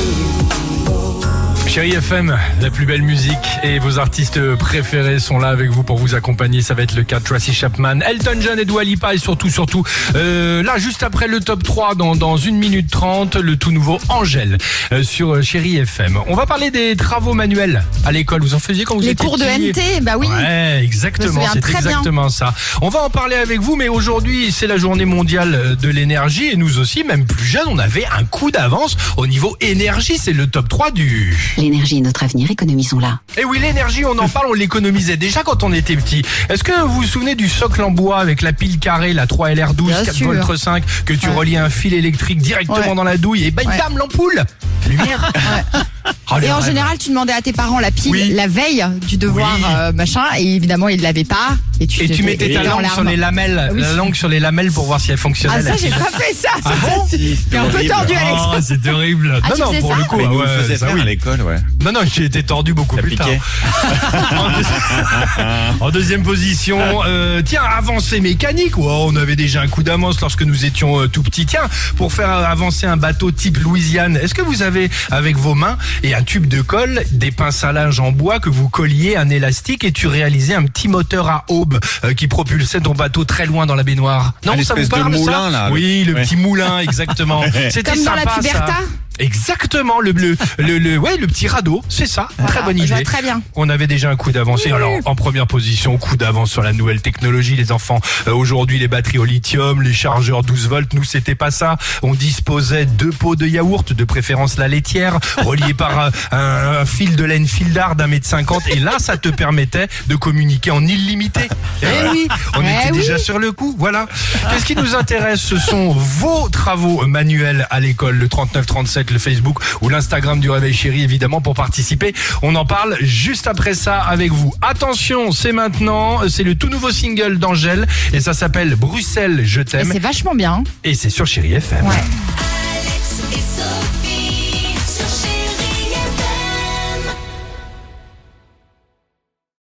to you. Chérie FM, la plus belle musique et vos artistes préférés sont là avec vous pour vous accompagner. Ça va être le cas de Tracy Chapman, Elton John et Dua Lipa et surtout, surtout, euh, là, juste après le top 3 dans, dans 1 minute 30, le tout nouveau Angèle euh, sur euh, Chérie FM. On va parler des travaux manuels à l'école. Vous en faisiez quand vous Les étiez cours de NT, bah oui. Ouais, exactement, c'est très bien. exactement ça. On va en parler avec vous, mais aujourd'hui, c'est la journée mondiale de l'énergie et nous aussi, même plus jeunes, on avait un coup d'avance au niveau énergie. C'est le top 3 du... L'énergie est notre avenir, économisons-la. Et oui, l'énergie, on en parle, on l'économisait déjà quand on était petit. Est-ce que vous vous souvenez du socle en bois avec la pile carrée, la 3LR12, Bien 4 sûr. volts 5, que tu Ouais. reliais un fil électrique directement Ouais. dans la douille et bam, Ouais. bam, l'ampoule? Lumière Oh, Et en rêve. général, tu demandais à tes parents la pile Oui. la veille du devoir Oui. euh, machin, et évidemment ils l'avaient pas. Et tu, Et tu te- mettais ta langue sur les lamelles, Oui. la langue sur les lamelles pour voir si elle fonctionnait. Ah ça j'ai pas fait ça. Ah bon T'es un peu tordu Alex. Oh, c'est terrible. Ah, non, tu non, pour ça le coup, ah ouais, faisait ça, faire oui. à l'école, ouais. Non, non, j'ai été tordu beaucoup Ça plus tard. piquait. en deuxième position, euh, tiens, avancée mécanique. Oh, on avait déjà un coup d'avance lorsque nous étions euh, tout petits. Tiens, pour faire avancer un bateau type Louisiane, est-ce que vous avez avec vos mains et un tube de colle, des pinces à linge en bois que vous colliez un élastique et tu réalisais un petit moteur à aube euh, qui propulsait ton bateau très loin dans la baignoire Non, ça vous de parle ça moulin, là, Oui, le Ouais. petit moulin, exactement. C'était Comme dans la sympa, ça. Exactement, le, le, le, le- ouais, le petit radeau, c'est ça. très bonne idée. très bien. On avait déjà un coup d'avance. Et Alors, en première position, coup d'avance sur la nouvelle technologie, les enfants. Euh, Aujourd'hui, les batteries au lithium, les chargeurs 12 volts, nous, c'était pas ça. On disposait deux pots de yaourt, de préférence la laitière, reliés par euh, un, fil de laine fil d'art d'un mètre cinquante. Et là, ça te permettait de communiquer en illimité. Eh oui, on Eh était oui. déjà sur le coup. Voilà. Qu'est-ce qui nous intéresse? Ce sont vos travaux manuels à l'école, le 3937, le Facebook ou l'Instagram du Réveil Chéri, évidemment, pour participer. On en parle juste après ça avec vous. Attention, c'est maintenant. C'est le tout nouveau single d'Angèle et ça s'appelle Bruxelles, je Et t'aime. c'est vachement bien. Et c'est sur Chéri FM. Ouais.